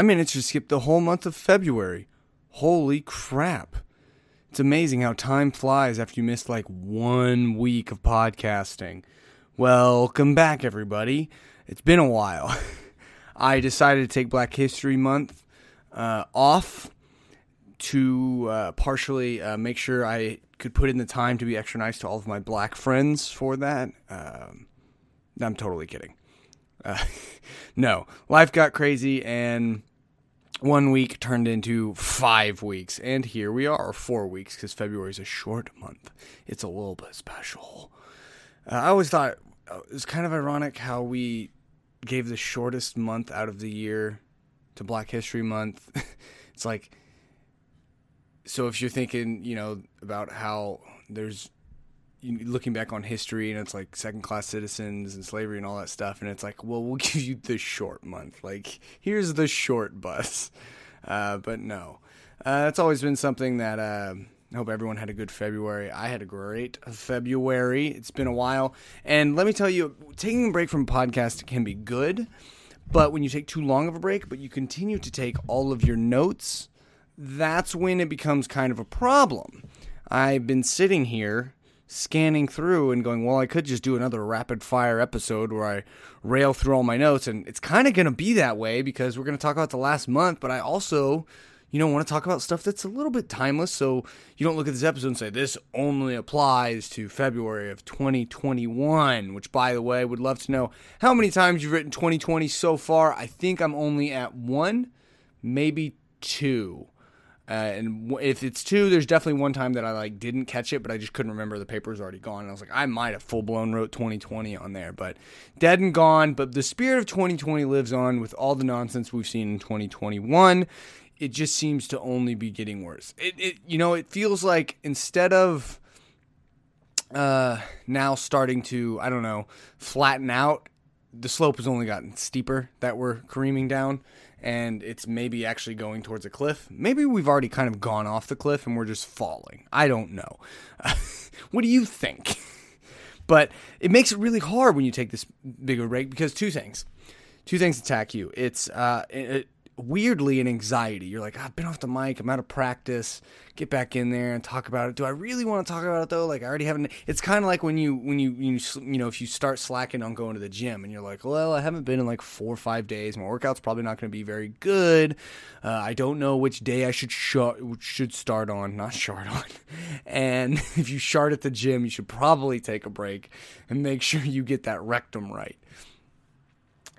I managed to skip the whole month of February. Holy crap. It's amazing how time flies after you miss like one week of podcasting. Welcome back, everybody. It's been a while. I decided to take Black History Month uh, off to uh, partially uh, make sure I could put in the time to be extra nice to all of my black friends for that. Um, I'm totally kidding. Uh, no, life got crazy and one week turned into five weeks, and here we are, four weeks, because February is a short month. It's a little bit special. Uh, I always thought uh, it was kind of ironic how we gave the shortest month out of the year to Black History Month. it's like, so if you're thinking, you know, about how there's looking back on history and it's like second class citizens and slavery and all that stuff and it's like well we'll give you the short month like here's the short bus uh, but no uh, it's always been something that uh, I hope everyone had a good February. I had a great February. It's been a while. And let me tell you, taking a break from podcast can be good, but when you take too long of a break, but you continue to take all of your notes, that's when it becomes kind of a problem. I've been sitting here scanning through and going, well, I could just do another rapid fire episode where I rail through all my notes. And it's kind of going to be that way because we're going to talk about the last month, but I also, you know, want to talk about stuff that's a little bit timeless. So you don't look at this episode and say, this only applies to February of 2021, which, by the way, would love to know how many times you've written 2020 so far. I think I'm only at one, maybe two. Uh, and if it's two, there's definitely one time that I like didn't catch it, but I just couldn't remember the paper was already gone. And I was like, I might have full blown wrote 2020 on there, but dead and gone. But the spirit of 2020 lives on with all the nonsense we've seen in 2021. It just seems to only be getting worse. It, it you know, it feels like instead of uh, now starting to, I don't know, flatten out, the slope has only gotten steeper that we're careening down and it's maybe actually going towards a cliff. Maybe we've already kind of gone off the cliff and we're just falling. I don't know. what do you think? but it makes it really hard when you take this bigger break because two things. Two things attack you. It's uh, it, weirdly an anxiety. You're like, I've been off the mic, I'm out of practice. Get back in there and talk about it. Do I really want to talk about it though? Like I already haven't. It's kind of like when you when you you you know if you start slacking on going to the gym and you're like, well, I haven't been in like four or five days. My workout's probably not going to be very good. Uh, I don't know which day I should sh- should start on, not start on. And if you start at the gym, you should probably take a break and make sure you get that rectum right.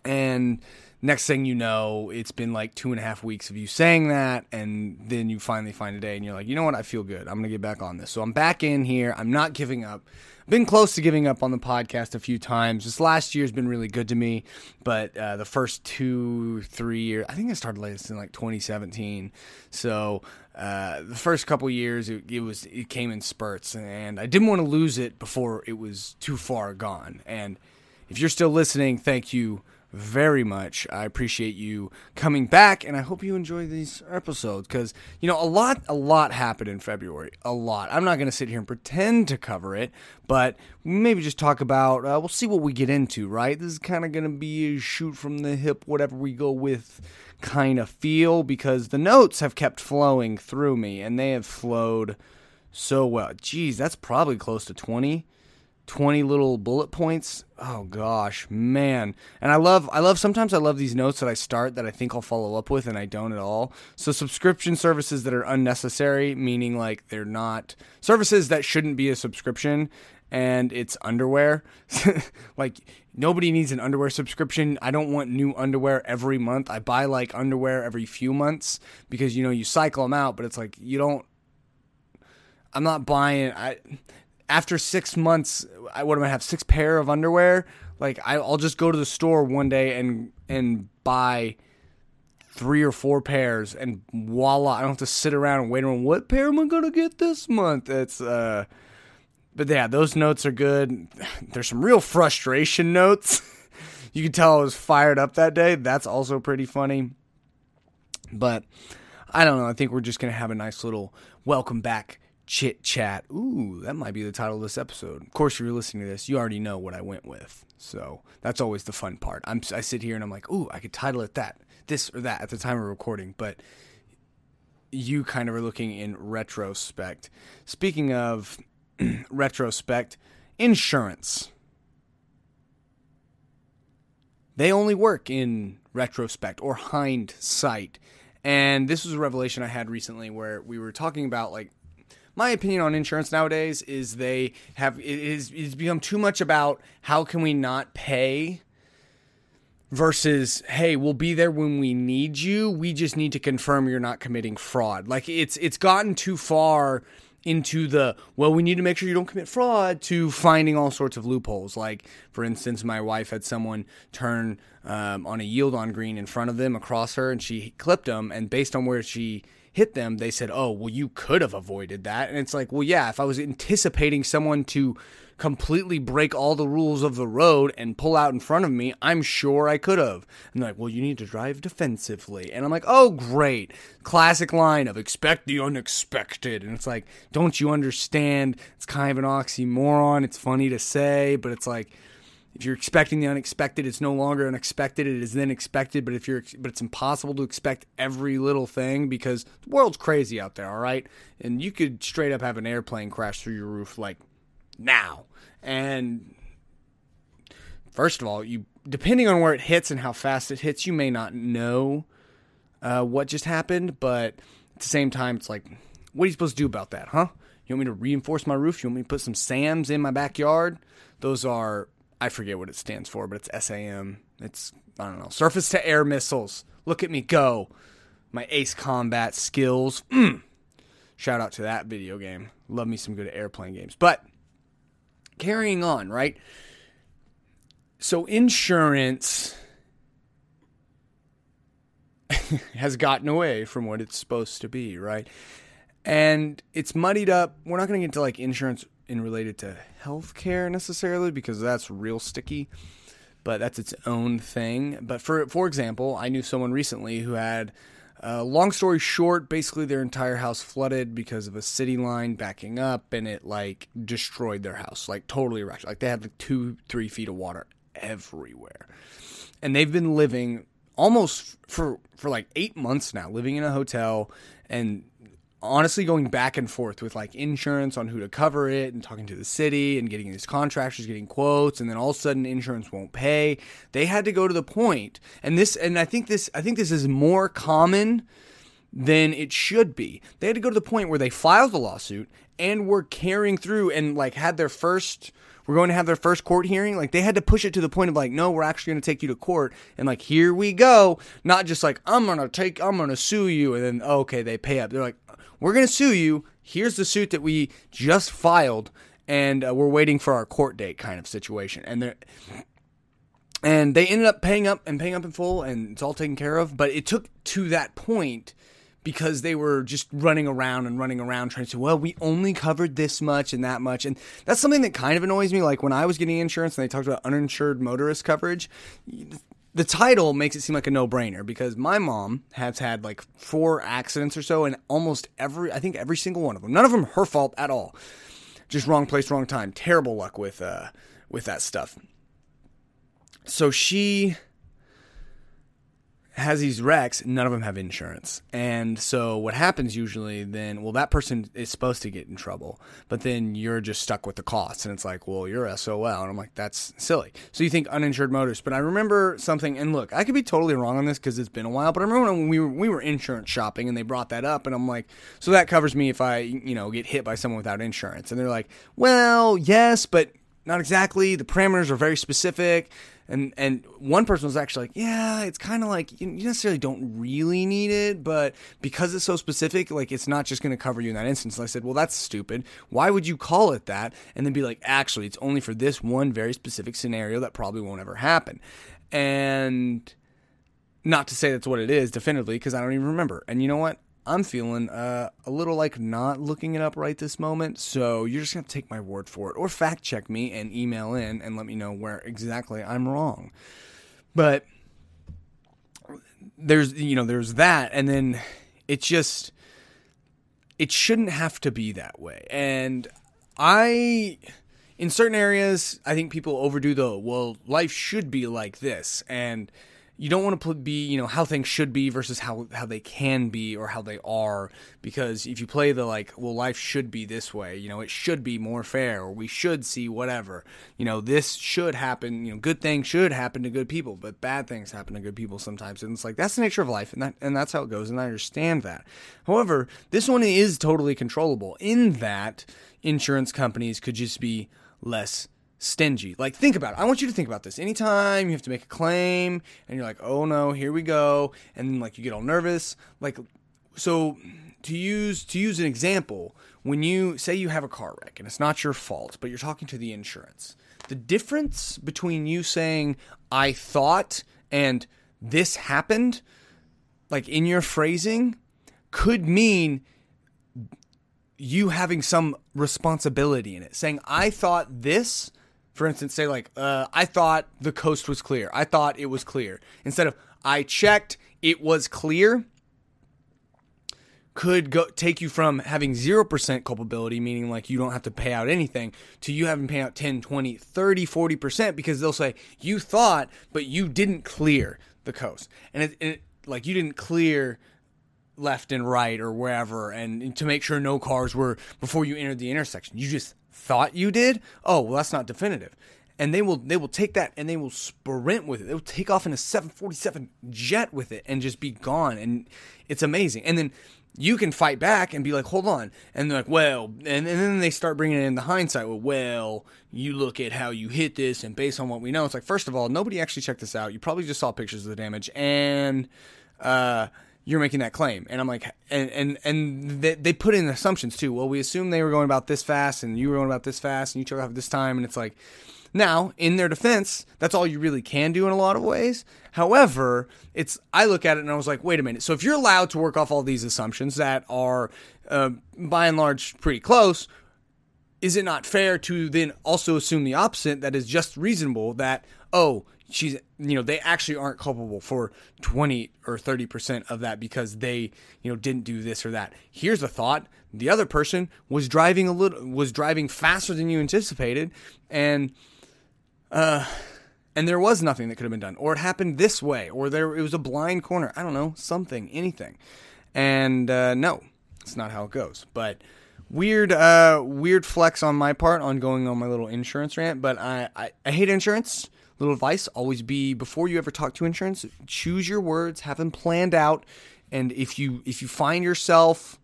And next thing you know, it's been like two and a half weeks of you saying that, and then you finally find a day and you're like, you know what, I feel good. I'm gonna get back on this. So I'm back in here. I'm not giving up. I've been close to giving up on the podcast a few times. This last year's been really good to me, but uh, the first two, three years, I think I started latest in like 2017. So uh, the first couple years, it, it was it came in spurts, and I didn't want to lose it before it was too far gone. And if you're still listening, thank you very much. I appreciate you coming back, and I hope you enjoy these episodes because you know a lot, a lot happened in February. A lot. I'm not going to sit here and pretend to cover it, but maybe just talk about. Uh, we'll see what we get into. Right? This is kind of going to be a shoot from the hip, whatever we go with, kind of feel because the notes have kept flowing through me, and they have flowed so well. Geez, that's probably close to 20 20 little bullet points. Oh gosh, man. And I love I love sometimes I love these notes that I start that I think I'll follow up with and I don't at all. So subscription services that are unnecessary, meaning like they're not services that shouldn't be a subscription and it's underwear. like nobody needs an underwear subscription. I don't want new underwear every month. I buy like underwear every few months because you know you cycle them out, but it's like you don't I'm not buying I after six months, I, what am I have six pair of underwear? Like I, I'll just go to the store one day and and buy three or four pairs, and voila! I don't have to sit around and wait on what pair am I gonna get this month. It's uh, but yeah, those notes are good. There's some real frustration notes. you can tell I was fired up that day. That's also pretty funny. But I don't know. I think we're just gonna have a nice little welcome back chit chat. Ooh, that might be the title of this episode. Of course, if you're listening to this, you already know what I went with. So that's always the fun part. I'm, I sit here and I'm like, ooh, I could title it that, this or that at the time of recording. But you kind of are looking in retrospect. Speaking of retrospect, insurance. They only work in retrospect or hindsight. And this was a revelation I had recently where we were talking about like my opinion on insurance nowadays is they have it is it's become too much about how can we not pay versus hey we'll be there when we need you. We just need to confirm you're not committing fraud. Like it's it's gotten too far into the well we need to make sure you don't commit fraud to finding all sorts of loopholes. Like for instance my wife had someone turn um, on a yield on green in front of them across her and she clipped them and based on where she hit them they said oh well you could have avoided that and it's like well yeah if i was anticipating someone to completely break all the rules of the road and pull out in front of me, I'm sure I could have. And they're like, well, you need to drive defensively. And I'm like, oh, great. Classic line of expect the unexpected. And it's like, don't you understand? It's kind of an oxymoron. It's funny to say, but it's like, if you're expecting the unexpected, it's no longer unexpected. It is then expected, but if you're, but it's impossible to expect every little thing because the world's crazy out there. All right, and you could straight up have an airplane crash through your roof like now. And first of all, you depending on where it hits and how fast it hits, you may not know uh, what just happened. But at the same time, it's like, what are you supposed to do about that, huh? You want me to reinforce my roof? You want me to put some SAMs in my backyard? Those are I forget what it stands for, but it's SAM. It's I don't know surface to air missiles. Look at me go! My ace combat skills. Mm. Shout out to that video game. Love me some good airplane games. But carrying on, right? So insurance has gotten away from what it's supposed to be, right? And it's muddied up. We're not going to get into like insurance in related to healthcare necessarily because that's real sticky, but that's its own thing. But for for example, I knew someone recently who had uh, long story short, basically their entire house flooded because of a city line backing up, and it like destroyed their house, like totally wrecked. Like they had like two, three feet of water everywhere, and they've been living almost for for like eight months now, living in a hotel, and honestly going back and forth with like insurance on who to cover it and talking to the city and getting these contractors getting quotes and then all of a sudden insurance won't pay they had to go to the point and this and i think this i think this is more common than it should be they had to go to the point where they filed the lawsuit and were carrying through and like had their first we're going to have their first court hearing. Like they had to push it to the point of like, no, we're actually going to take you to court, and like here we go. Not just like I'm gonna take, I'm gonna sue you, and then okay, they pay up. They're like, we're going to sue you. Here's the suit that we just filed, and uh, we're waiting for our court date kind of situation. And they and they ended up paying up and paying up in full, and it's all taken care of. But it took to that point because they were just running around and running around trying to say, well, we only covered this much and that much. And that's something that kind of annoys me. Like when I was getting insurance and they talked about uninsured motorist coverage, the title makes it seem like a no-brainer because my mom has had like four accidents or so and almost every I think every single one of them. None of them her fault at all. Just wrong place, wrong time. Terrible luck with uh with that stuff. So she has these wrecks, none of them have insurance. And so what happens usually then, well, that person is supposed to get in trouble, but then you're just stuck with the costs. And it's like, well, you're SOL. And I'm like, that's silly. So you think uninsured motorists. But I remember something, and look, I could be totally wrong on this because it's been a while, but I remember when we were, we were insurance shopping and they brought that up. And I'm like, so that covers me if I, you know, get hit by someone without insurance. And they're like, well, yes, but not exactly. The parameters are very specific and and one person was actually like, yeah, it's kind of like you, necessarily don't really need it, but because it's so specific, like it's not just going to cover you in that instance. And I said, well, that's stupid. Why would you call it that? And then be like, actually, it's only for this one very specific scenario that probably won't ever happen. And not to say that's what it is definitively, because I don't even remember. And you know what? I'm feeling uh, a little like not looking it up right this moment, so you're just gonna take my word for it, or fact check me and email in and let me know where exactly I'm wrong. But there's you know there's that, and then it's just it shouldn't have to be that way. And I in certain areas, I think people overdo the well, life should be like this, and you don't want to be, you know, how things should be versus how how they can be or how they are. Because if you play the like, well, life should be this way, you know, it should be more fair, or we should see whatever, you know, this should happen. You know, good things should happen to good people, but bad things happen to good people sometimes, and it's like that's the nature of life, and that and that's how it goes, and I understand that. However, this one is totally controllable in that insurance companies could just be less stingy. Like, think about it. I want you to think about this. Anytime you have to make a claim and you're like, oh no, here we go. And like, you get all nervous. Like, so to use to use an example, when you say you have a car wreck and it's not your fault, but you're talking to the insurance, the difference between you saying I thought and this happened, like in your phrasing, could mean you having some responsibility in it. Saying, I thought this, for instance, say, like, uh, I thought the coast was clear. I thought it was clear. Instead of, I checked, it was clear, could go take you from having 0% culpability, meaning like you don't have to pay out anything, to you having to pay out 10, 20, 30, 40% because they'll say, you thought, but you didn't clear the coast. And it, it like, you didn't clear left and right or wherever and to make sure no cars were before you entered the intersection. You just thought you did? Oh, well that's not definitive. And they will they will take that and they will sprint with it. They will take off in a 747 jet with it and just be gone and it's amazing. And then you can fight back and be like, hold on. And they're like, well, and, and then they start bringing in the hindsight. Well, well, you look at how you hit this, and based on what we know, it's like, first of all, nobody actually checked this out. You probably just saw pictures of the damage. And, uh, you're making that claim. And I'm like, and and and they, they put in assumptions too. Well, we assume they were going about this fast, and you were going about this fast, and you took off this time, and it's like. Now, in their defense, that's all you really can do in a lot of ways. However, it's I look at it and I was like, wait a minute. So if you're allowed to work off all these assumptions that are, uh, by and large, pretty close, is it not fair to then also assume the opposite that is just reasonable that oh she's you know they actually aren't culpable for 20 or 30% of that because they you know didn't do this or that. Here's a thought. The other person was driving a little was driving faster than you anticipated and uh and there was nothing that could have been done or it happened this way or there it was a blind corner. I don't know something anything. And uh no it's not how it goes. But weird uh weird flex on my part on going on my little insurance rant but i i, I hate insurance little advice always be before you ever talk to insurance choose your words have them planned out and if you if you find yourself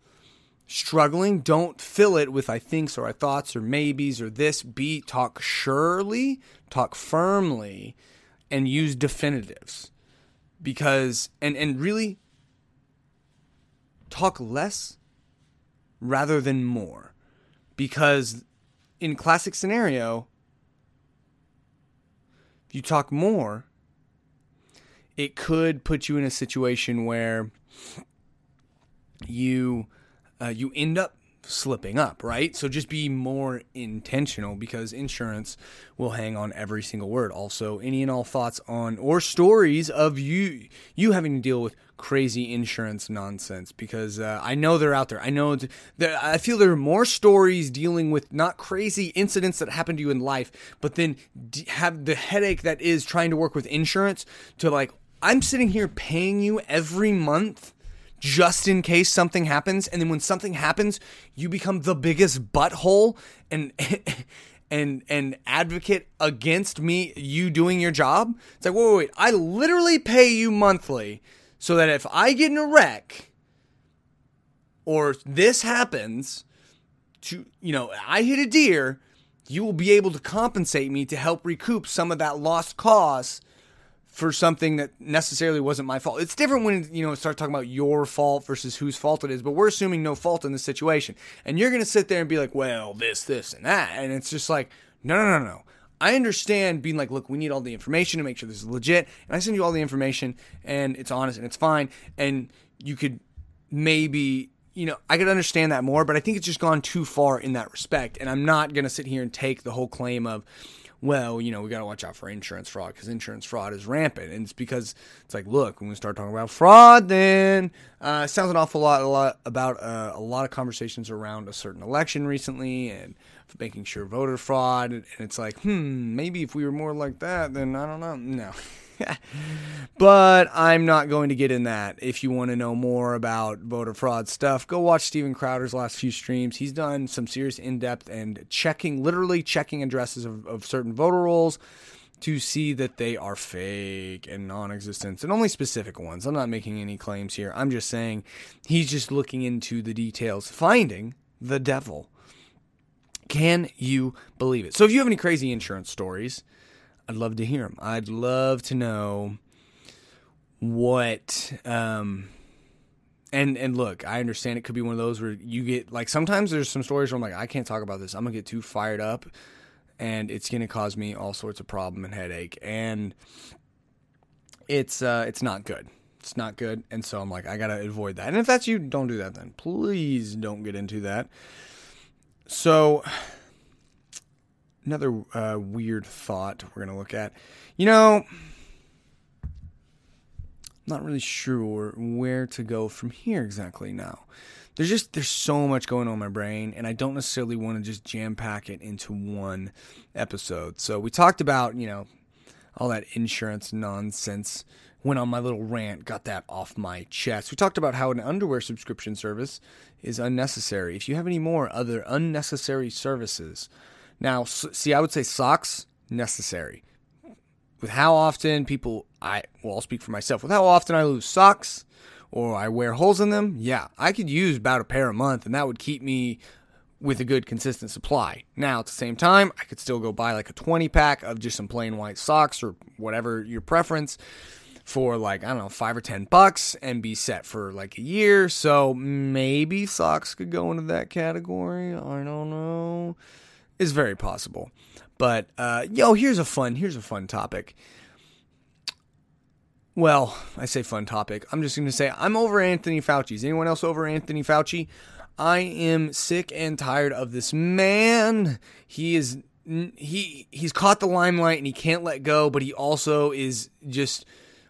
struggling don't fill it with i thinks or i thoughts or maybes or this. Be talk surely talk firmly and use definitives. Because and and really talk less rather than more. Because in classic scenario if you talk more, it could put you in a situation where you uh, you end up slipping up, right? So just be more intentional because insurance will hang on every single word. Also, any and all thoughts on or stories of you you having to deal with crazy insurance nonsense because uh, I know they're out there. I know that I feel there are more stories dealing with not crazy incidents that happen to you in life, but then have the headache that is trying to work with insurance to like I'm sitting here paying you every month just in case something happens and then when something happens you become the biggest butthole and and and advocate against me you doing your job. It's like wait wait wait. I literally pay you monthly so that if i get in a wreck or this happens to you know i hit a deer you will be able to compensate me to help recoup some of that lost cause for something that necessarily wasn't my fault. It's different when you know start talking about your fault versus whose fault it is, but we're assuming no fault in this situation. And you're going to sit there and be like, "Well, this, this, and that." And it's just like, "No, no, no, no." I understand being like, "Look, we need all the information to make sure this is legit." And I send you all the information and it's honest and it's fine and you could maybe you know, I could understand that more, but I think it's just gone too far in that respect. And I'm not going to sit here and take the whole claim of, well, you know, we got to watch out for insurance fraud because insurance fraud is rampant. And it's because it's like, look, when we start talking about fraud, then uh, it sounds an awful lot, a lot about uh, a lot of conversations around a certain election recently and making sure voter fraud. And it's like, hmm, maybe if we were more like that, then I don't know. No. but I'm not going to get in that. If you want to know more about voter fraud stuff, go watch Steven Crowder's last few streams. He's done some serious in depth and checking, literally checking addresses of, of certain voter rolls to see that they are fake and non existent, and only specific ones. I'm not making any claims here. I'm just saying he's just looking into the details, finding the devil. Can you believe it? So, if you have any crazy insurance stories, I'd love to hear them. I'd love to know what um and and look, I understand it could be one of those where you get like sometimes there's some stories where I'm like I can't talk about this. I'm going to get too fired up and it's going to cause me all sorts of problem and headache and it's uh it's not good. It's not good and so I'm like I got to avoid that. And if that's you, don't do that then. Please don't get into that. So another uh, weird thought we're going to look at. You know, I'm not really sure where to go from here exactly now. There's just there's so much going on in my brain and I don't necessarily want to just jam pack it into one episode. So we talked about, you know, all that insurance nonsense. Went on my little rant, got that off my chest. We talked about how an underwear subscription service is unnecessary. If you have any more other unnecessary services, now, see, I would say socks necessary. With how often people, I well, I'll speak for myself. With how often I lose socks or I wear holes in them, yeah, I could use about a pair a month, and that would keep me with a good consistent supply. Now, at the same time, I could still go buy like a 20 pack of just some plain white socks or whatever your preference for like, I don't know, five or 10 bucks and be set for like a year. So maybe socks could go into that category. I don't know is very possible. But uh, yo, here's a fun here's a fun topic. Well, I say fun topic. I'm just going to say I'm over Anthony Fauci. Is anyone else over Anthony Fauci? I am sick and tired of this man. He is he he's caught the limelight and he can't let go, but he also is just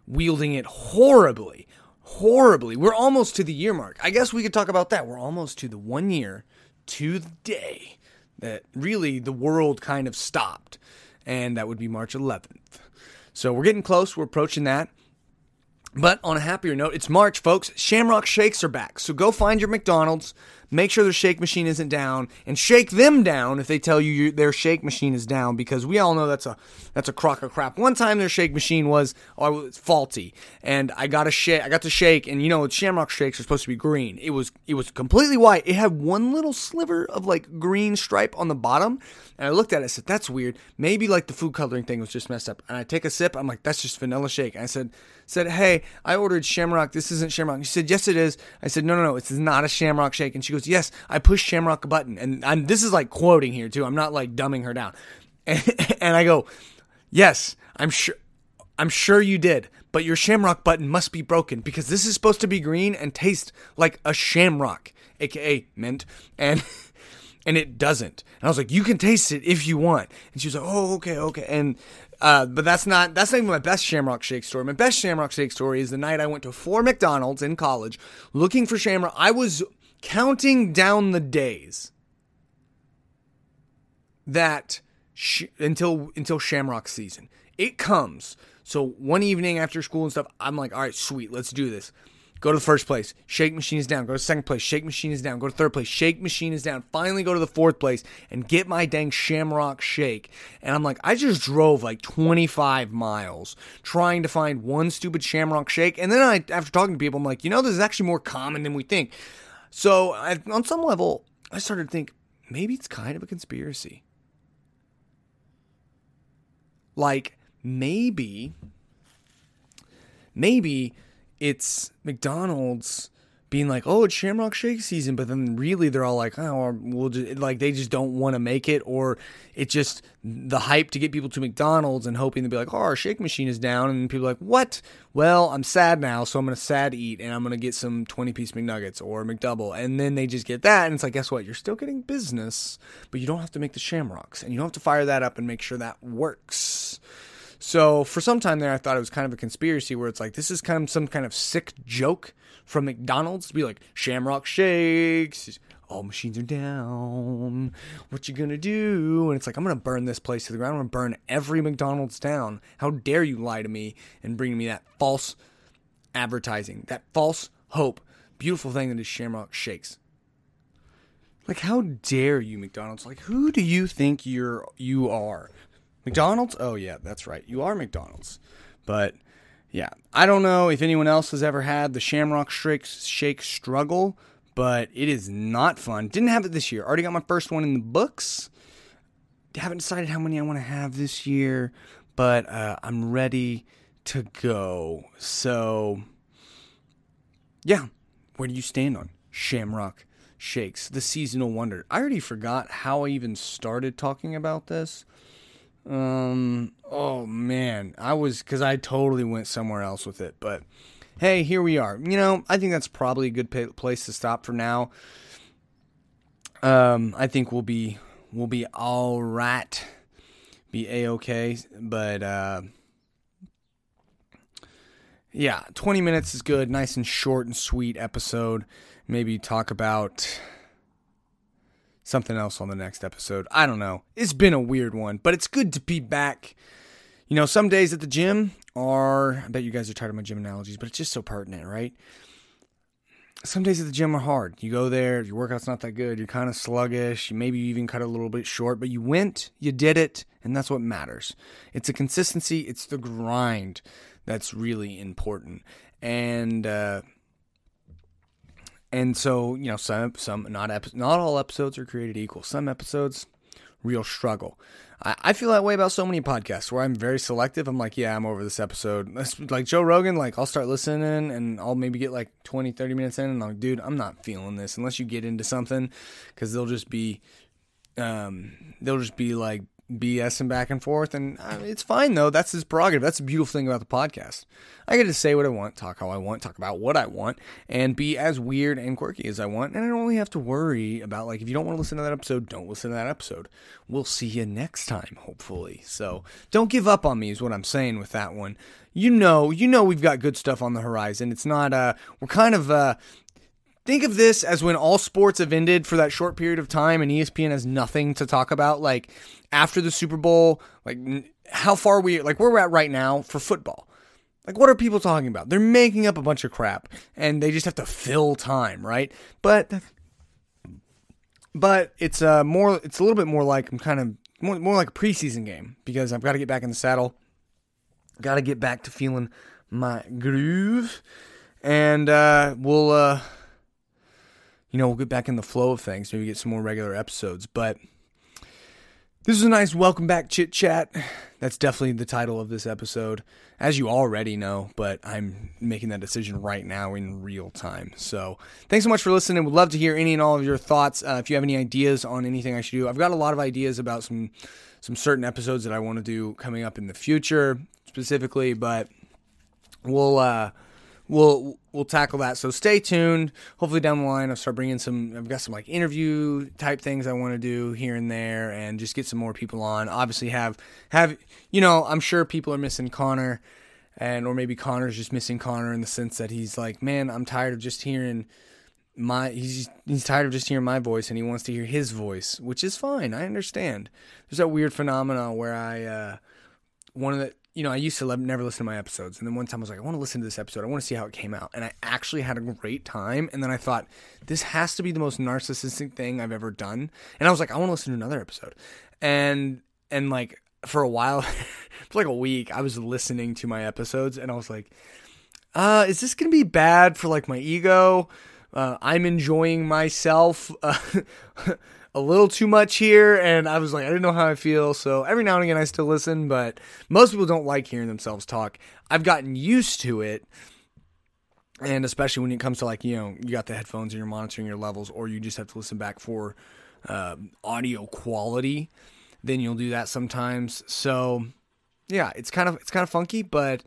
wielding it horribly. Horribly. We're almost to the year mark. I guess we could talk about that. We're almost to the 1 year to the day that really the world kind of stopped, and that would be March 11th. So we're getting close, we're approaching that. But on a happier note, it's March, folks. Shamrock Shakes are back. So go find your McDonald's, make sure their shake machine isn't down, and shake them down if they tell you their shake machine is down, because we all know that's a that's a crock of crap. One time their shake machine was oh, was faulty, and I got a shake. I got to shake, and you know Shamrock shakes are supposed to be green. It was it was completely white. It had one little sliver of like green stripe on the bottom, and I looked at it. I said, "That's weird. Maybe like the food coloring thing was just messed up." And I take a sip. I'm like, "That's just vanilla shake." And I said, "said Hey, I ordered Shamrock. This isn't Shamrock." She said, "Yes, it is." I said, "No, no, no. It's not a Shamrock shake." And she goes, "Yes, I pushed Shamrock button." And I'm, this is like quoting here too. I'm not like dumbing her down. And, and I go, "Yes, I'm sure." I'm sure you did, but your shamrock button must be broken because this is supposed to be green and taste like a shamrock, aka mint. And and it doesn't. And I was like, you can taste it if you want. And she was like, oh, okay, okay. And uh, but that's not that's not even my best Shamrock Shake story. My best Shamrock Shake story is the night I went to four McDonald's in college looking for Shamrock. I was counting down the days that sh- until until Shamrock season. It comes. So one evening after school and stuff, I'm like, all right, sweet, let's do this. Go to the first place. Shake machine is down. Go to second place. Shake machine is down. Go to third place. Shake machine is down. Finally go to the fourth place and get my dang shamrock shake. And I'm like, I just drove like 25 miles trying to find one stupid shamrock shake. And then I, after talking to people, I'm like, you know, this is actually more common than we think. So I, on some level, I started to think maybe it's kind of a conspiracy. Like maybe, maybe it's McDonald's being like, "Oh, it's Shamrock Shake season," but then really they're all like, "Oh, we'll just like they just don't want to make it, or it's just the hype to get people to McDonald's and hoping to be like, "Oh, our shake machine is down," and people are like, "What?" Well, I'm sad now, so I'm gonna sad eat and I'm gonna get some 20 piece McNuggets or McDouble, and then they just get that, and it's like, guess what? You're still getting business, but you don't have to make the Shamrocks, and you don't have to fire that up and make sure that works. So for some time there, I thought it was kind of a conspiracy where it's like this is kind of some kind of sick joke from McDonald's to be like Shamrock Shakes. All oh, machines are down. What you gonna do? And it's like I'm gonna burn this place to the ground. I'm gonna burn every McDonald's down. How dare you lie to me and bring me that false advertising, that false hope, beautiful thing that is Shamrock Shakes. Like how dare you, McDonald's? Like who do you think you're you are? McDonald's? Oh yeah, that's right. You are McDonald's. But yeah, I don't know if anyone else has ever had the Shamrock Shake, struggle, but it is not fun. Didn't have it this year. Already got my first one in the books. Haven't decided how many I want to have this year, but uh, I'm ready to go. So, yeah, where do you stand on Shamrock Shakes, the seasonal wonder? I already forgot how I even started talking about this. Um, oh man, I was because I totally went somewhere else with it, but hey, here we are. You know, I think that's probably a good pay- place to stop for now. Um, I think we'll be we'll be all right, be a okay, but uh, yeah, twenty minutes is good, nice and short and sweet episode. Maybe talk about something else on the next episode. I don't know. It's been a weird one, but it's good to be back. You know, some days at the gym are, I bet you guys are tired of my gym analogies, but it's just so pertinent, right? Some days at the gym are hard. You go there, your workout's not that good, you're kind of sluggish, maybe you even cut a little bit short, but you went, you did it, and that's what matters. It's a consistency, it's the grind that's really important. And, uh, and so you know some some not epi- not all episodes are created equal. Some episodes real struggle. I, I feel that way about so many podcasts where I'm very selective. I'm like, yeah, I'm over this episode. Like Joe Rogan. Like I'll start listening and I'll maybe get like 20, 30 minutes in, and I'm like, dude, I'm not feeling this unless you get into something because they'll just be um they'll just be like BSing back and forth, and uh, it's fine though. That's his prerogative. That's the beautiful thing about the podcast. I get to say what I want, talk how I want, talk about what I want, and be as weird and quirky as I want. And I don't really have to worry about like if you don't want to listen to that episode, don't listen to that episode. We'll see you next time, hopefully. So don't give up on me is what I'm saying with that one. You know, you know we've got good stuff on the horizon. It's not uh we're kind of uh think of this as when all sports have ended for that short period of time and ESPN has nothing to talk about. Like after the Super Bowl, like how far we like where we're at right now for football. Like what are people talking about? They're making up a bunch of crap and they just have to fill time, right? But but it's uh more it's a little bit more like I'm kind of more more like a preseason game because I've got to get back in the saddle. Got to get back to feeling my groove and uh we'll uh you know, we'll get back in the flow of things, maybe get some more regular episodes. But this is a nice welcome back chit chat. That's definitely the title of this episode, as you already know, but I'm making that decision right now in real time. So thanks so much for listening. Would love to hear any and all of your thoughts. Uh, if you have any ideas on anything I should do, I've got a lot of ideas about some some certain episodes that I want to do coming up in the future specifically, but we'll uh we'll we'll tackle that. So stay tuned. Hopefully down the line I'll start bringing some. I've got some like interview type things I want to do here and there, and just get some more people on. Obviously have have you know I'm sure people are missing Connor, and or maybe Connor's just missing Connor in the sense that he's like, man, I'm tired of just hearing my he's he's tired of just hearing my voice and he wants to hear his voice, which is fine. I understand. There's that weird phenomenon where I uh, one of the you know, I used to never listen to my episodes. And then one time I was like, I want to listen to this episode. I want to see how it came out. And I actually had a great time. And then I thought, this has to be the most narcissistic thing I've ever done. And I was like, I want to listen to another episode. And, and like, for a while, for like a week, I was listening to my episodes and I was like, uh, is this going to be bad for like my ego? Uh, I'm enjoying myself. Uh, a little too much here, and I was like, I didn't know how I feel. So every now and again, I still listen, but most people don't like hearing themselves talk. I've gotten used to it, and especially when it comes to like you know you got the headphones and you're monitoring your levels or you just have to listen back for uh, audio quality then you'll do that sometimes so yeah it's kind of it's kind of funky but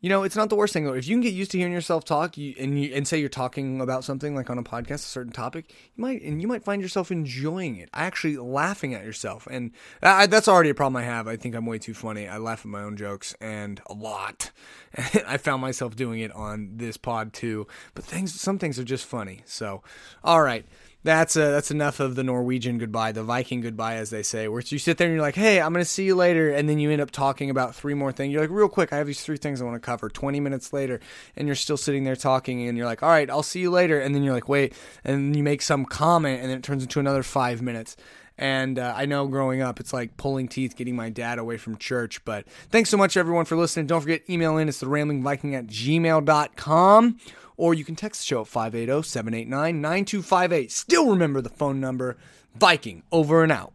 you know, it's not the worst thing. If you can get used to hearing yourself talk, you, and you, and say you're talking about something like on a podcast, a certain topic, you might and you might find yourself enjoying it, actually laughing at yourself, and I, that's already a problem I have. I think I'm way too funny. I laugh at my own jokes and a lot. I found myself doing it on this pod too. But things, some things are just funny. So, all right that's uh, that's enough of the Norwegian goodbye, the Viking goodbye, as they say, where you sit there and you're like, hey, I'm going to see you later. And then you end up talking about three more things. You're like, real quick, I have these three things I want to cover. 20 minutes later, and you're still sitting there talking, and you're like, all right, I'll see you later. And then you're like, wait. And you make some comment, and then it turns into another five minutes. And uh, I know growing up, it's like pulling teeth getting my dad away from church. But thanks so much, everyone, for listening. Don't forget, email in. It's the ramblingviking at gmail.com or you can text the show at 580 789 9258. Still remember the phone number. Viking, over and out.